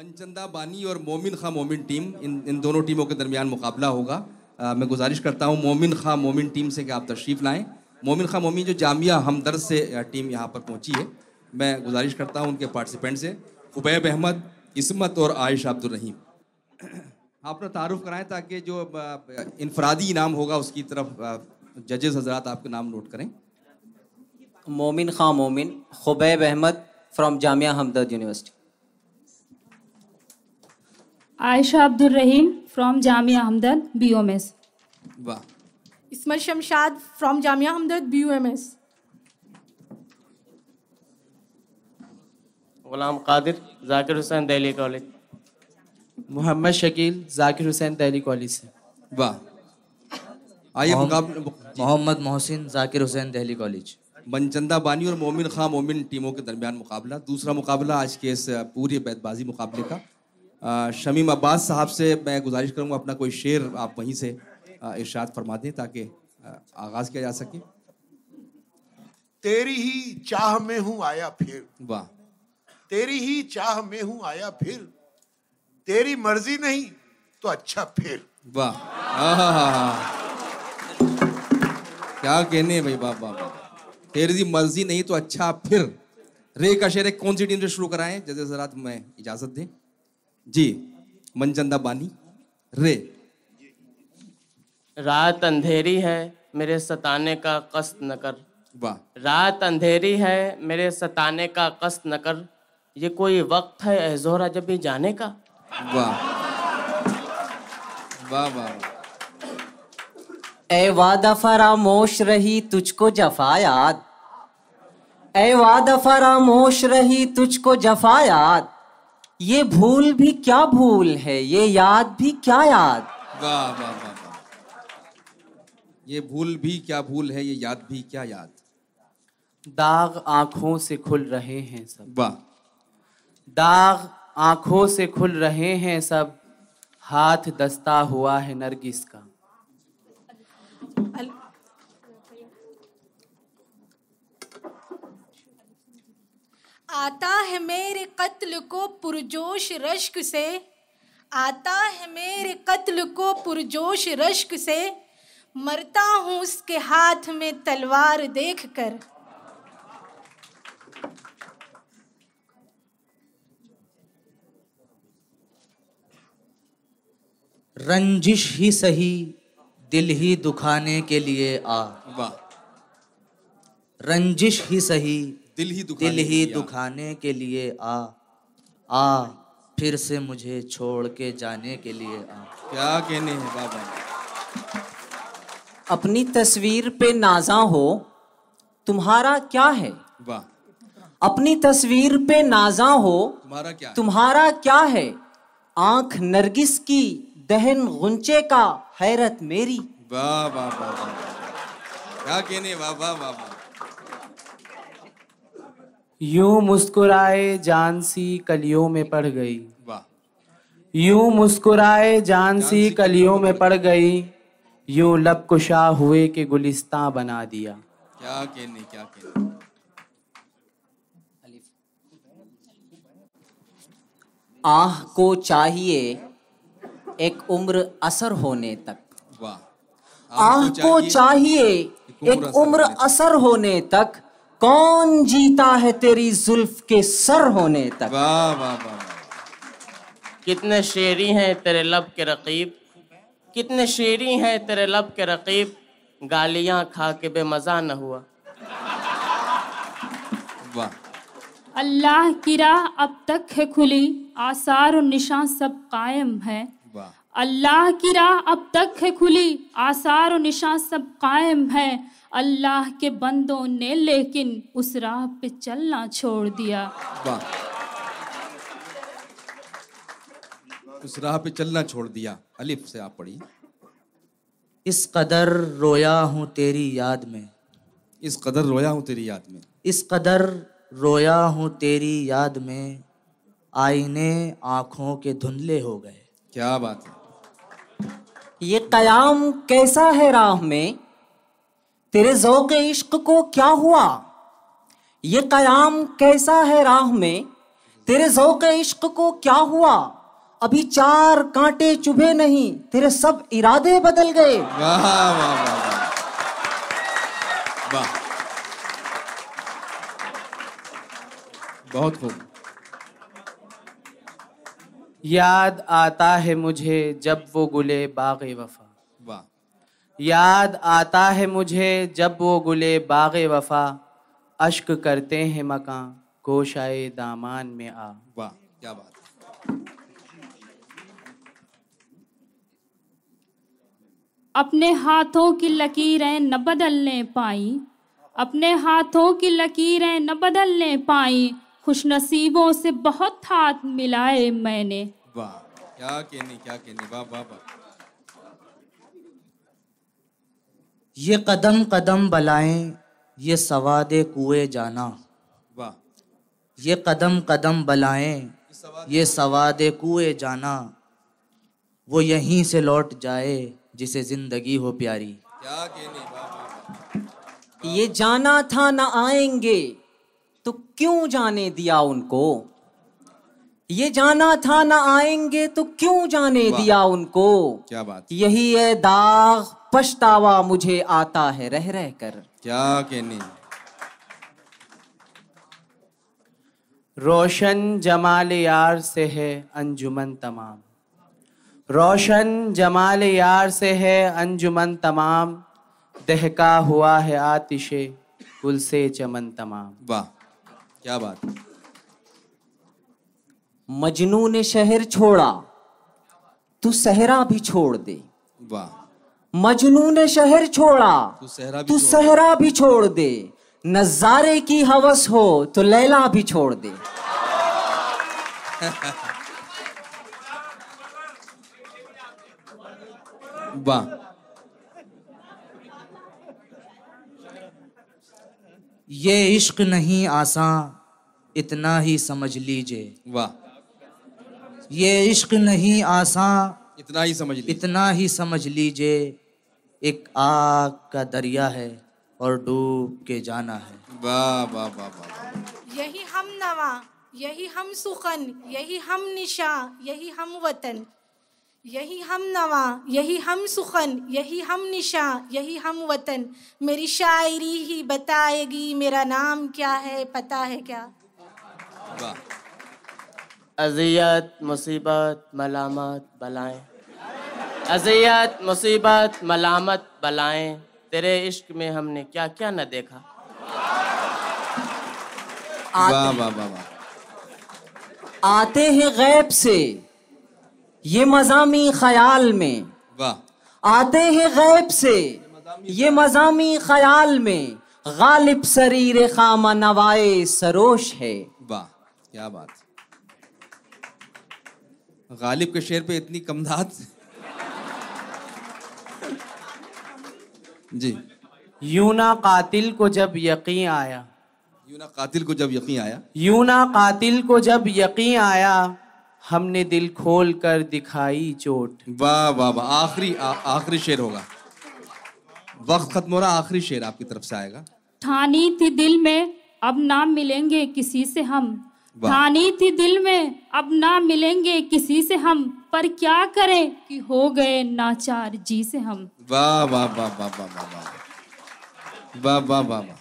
मनचंदा बानी और मोमिन खां मोमिन टीम इन इन दोनों टीमों के दरमियान मुकाबला होगा। आ, मैं गुजारिश करता हूँ मोमिन खां मोमिन टीम से कि आप तशरीफ़ लाएँ। मोमिन खां मोमिन जो जामिया हमदर्द से टीम यहाँ पर पहुँची है मैं गुजारिश करता हूँ उनके पार्टिसिपेंट से। उबैब अहमद इसमत और आयश अब्दुलरहीम। आप अपना तारुफ कराएँ ताकि जो इनफरादी इनाम होगा उसकी तरफ़ जजेस हजरात आपके नाम नोट करें। Momin Khan Momin Khubaib Ahmad from Jamia Hamdard university. Ayesha Abdul Rahim from Jamia Hamdard BOMS वाह। Ismat Shamshad from Jamia Hamdard B M S Ghulam Qadir Zakir Hussain Delhi college Mohammad Shakeel Zakir Hussain Delhi college से। वाह। आइए मुकाबले Mohammad Mohsin Zakir Hussain Delhi college Banchanda बानी और मोमिन खां मोमिन टीमों के दरमियान मुकाबला। दूसरा मुकाबला आज के इस पूरे बैतबाजी मुकाबले का। शमीम अब्बास साहब से मैं गुजारिश करूँगा अपना कोई शेर आप वहीं से इरशाद फरमा दें ताकि आगाज़ किया जा सके। तेरी ही चाह में हूँ आया फिर। वाह। तेरी ही चाह में हूँ आया फिर। तेरी मर्ज़ी नहीं तो अच्छा फिर। वाह। क्या कहने भाई वाह वाह तेरी मर्ज़ी नहीं तो अच्छा फिर। रे का शेर एक कौन सी टीम से शुरू कराएँ? जैसे जरा मैं इजाज़त दें। जी मनचंदा बानी रे। रात अंधेरी है मेरे सताने का कष्ट न कर। वाह। रात अंधेरी है मेरे सताने का कष्ट न कर। ये कोई वक्त है ए जोहरा जब भी जाने का? वाह वाह वाह। ए वादा फरामोश रही तुझको जफा याद। ए वादा फरामोश रही तुझको जफा याद। ये भूल भी क्या भूल है? ये याद भी क्या याद? वाह वाह वाह वाह। ये भूल भी क्या भूल है? ये याद भी क्या याद? दाग आँखों से खुल रहे हैं सब। वाह। दाग आँखों से खुल रहे हैं सब। हाथ दस्ता हुआ है नरगिस का। आता है मेरे कत्ल को पुरजोश रश्क से। आता है मेरे कत्ल को पुरजोश रश्क से। मरता हूँ उसके हाथ में तलवार देखकर। रंजिश ही सही दिल ही दुखाने के लिए आ। वाह। रंजिश ही सही दिल ही दुखाने दिल ही दुखाने के लिए आ। आ फिर से मुझे छोड़ के जाने के लिए आ। क्या कहने हैं वाह अपनी तस्वीर पे नाजा हो तुम्हारा क्या है? वाह। अपनी तस्वीर पे नाजा हो तुम्हारा क्या है? तुम्हारा क्या है? आँख नरगिस की दहन गुंचे का हैरत मेरी। वाह वाह वाह वाह वाह। क्या कहने वाह वाह वाह वाह। यूँ मुस्कुराए जान सी कलियों में पड़ गई। वाह। यूँ मुस्कुराए जान सी कलियों में पड़ गई यूँ लब कुशा हुए के गुलिस्तां बना दिया। क्या कहने क्या कहने। आह को चाहिए एक उम्र असर होने तक। वाह। आह को चाहिए एक उम्र असर होने तक। कौन जीता है तेरी जुल्फ के सर होने तक? वाह वाह वाह। कितने शेरी हैं तेरे लब के रकीब। कितने शेरी हैं तेरे लब के रकीब। गालियाँ खा के बेमजा न हुआ। वाह। अल्लाह की राह अब तक है खुली। आसार और निशान सब कायम है। अल्लाह की राह अब तक है खुली। आसार और निशान सब कायम है। अल्लाह के बंदों ने लेकिन उस राह पे चलना छोड़ दिया। उस राह पे चलना छोड़ दिया। अलिफ से आप पढ़िए। इस कदर रोया हूँ तेरी याद में। इस कदर रोया हूँ तेरी याद में। इस कदर रोया हूँ तेरी याद में आईने आँखों के धुंधले हो गए। क्या बात है। ये कयाम कैसा है राह में? तेरे जौक इश्क को क्या हुआ? ये कयाम कैसा है राह में? तेरे जौक इश्क को क्या हुआ? अभी चार कांटे चुभे नहीं तेरे सब इरादे बदल गए। वाह वाह वाह वाह बहुत खूब। याद आता है मुझे जब वो गुले बाग वफा। याद आता है मुझे जब वो गुले बाग वफा। अश्क करते हैं मकां गोशाए दामान में आ। वाह क्या बात अपने हाथों की लकीरें न बदलने पाई। अपने हाथों की लकीरें न बदलने पाई। खुश नसीबों से बहुत हाथ मिलाए मैंने। वाह क्या कहने क्या कहने। वाह वाह वाह। ये कदम कदम बलाएँ ये सवादे कुएँ जाना। वाह। ये कदम कदम बलाएँ ये सवाद कुएँ जाना। वो यहीं से लौट जाए जिसे ज़िंदगी हो प्यारी। क्या कहने ये जाना था ना आएँगे तो क्यों जाने दिया उनको? ये जाना था ना आएँगे तो क्यों जाने दिया उनको? क्या बात। यही है दाग पछतावा मुझे आता है रह रह कर। क्या कहने? रोशन जमाल यार से है अंजुमन तमाम। रोशन जमाल यार से है अंजुमन तमाम। दहका हुआ है आतिशे गुल से चमन तमाम। वाह क्या बात। मजनू ने शहर छोड़ा तू सहरा भी छोड़ दे। वाह। मजनू ने शहर छोड़ा तू सहरा भी छोड़। सहरा भी छोड़ दे। नजारे की हवस हो तो लैला भी छोड़ दे। वाह। ये इश्क नहीं आसान इतना ही समझ लीजिए। वाह। ये इश्क नहीं आसान इतना ही समझ इतना ही समझ लीजिए। एक आग का दरिया है और डूब के जाना है। वाह वाह वाह वाह यही हम नवा यही हम सुखन यही हम निशा यही हम वतन। यही हम नवा यही हम सुखन यही हम निशा यही हम वतन। मेरी शायरी ही बताएगी मेरा नाम क्या है पता है क्या? अजियत मुसीबत मलामत बलाएँ। अजियत मुसीबत मलामत बलाएँ तेरे इश्क में हमने क्या क्या न देखा। वाह वाह वाह वाह। आते हैं गैब से ये मजामी ख्याल में। वाह। आते हैं गैब से ये मजामी ख्याल में गालिब शरीर खामा नवाए सरोश है। वाह क्या बात। गालिब के शेर पे इतनी कमदाद। जी। यूँ ना कातिल को जब यकीन आया। यूँ ना कातिल को जब यकीन आया। यूँ ना कातिल को जब यकीन आया हमने दिल खोल कर दिखाई चोट। वाह वाह वाह आखिरी आ- आखिरी शेर होगा। वक्त खत्म हो रहा आखिरी शेर आपकी तरफ़ से आएगा। ठानी थी दिल में अब ना मिलेंगे किसी से हम। ठानी थी दिल में अब ना मिलेंगे किसी से हम। पर क्या करें कि हो गए नाचार जी से हम। वाह वाह वाह वाह वाह वाह वाह। वाह वाह वाह वाह।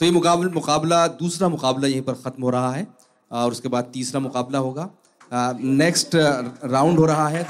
तो ये मुकाबला मुकाबला दूसरा मुकाबला यहीं पर ख़त्म हो रहा है। और उसके बाद तीसरा मुकाबला होगा। नेक्स्ट राउंड हो रहा है।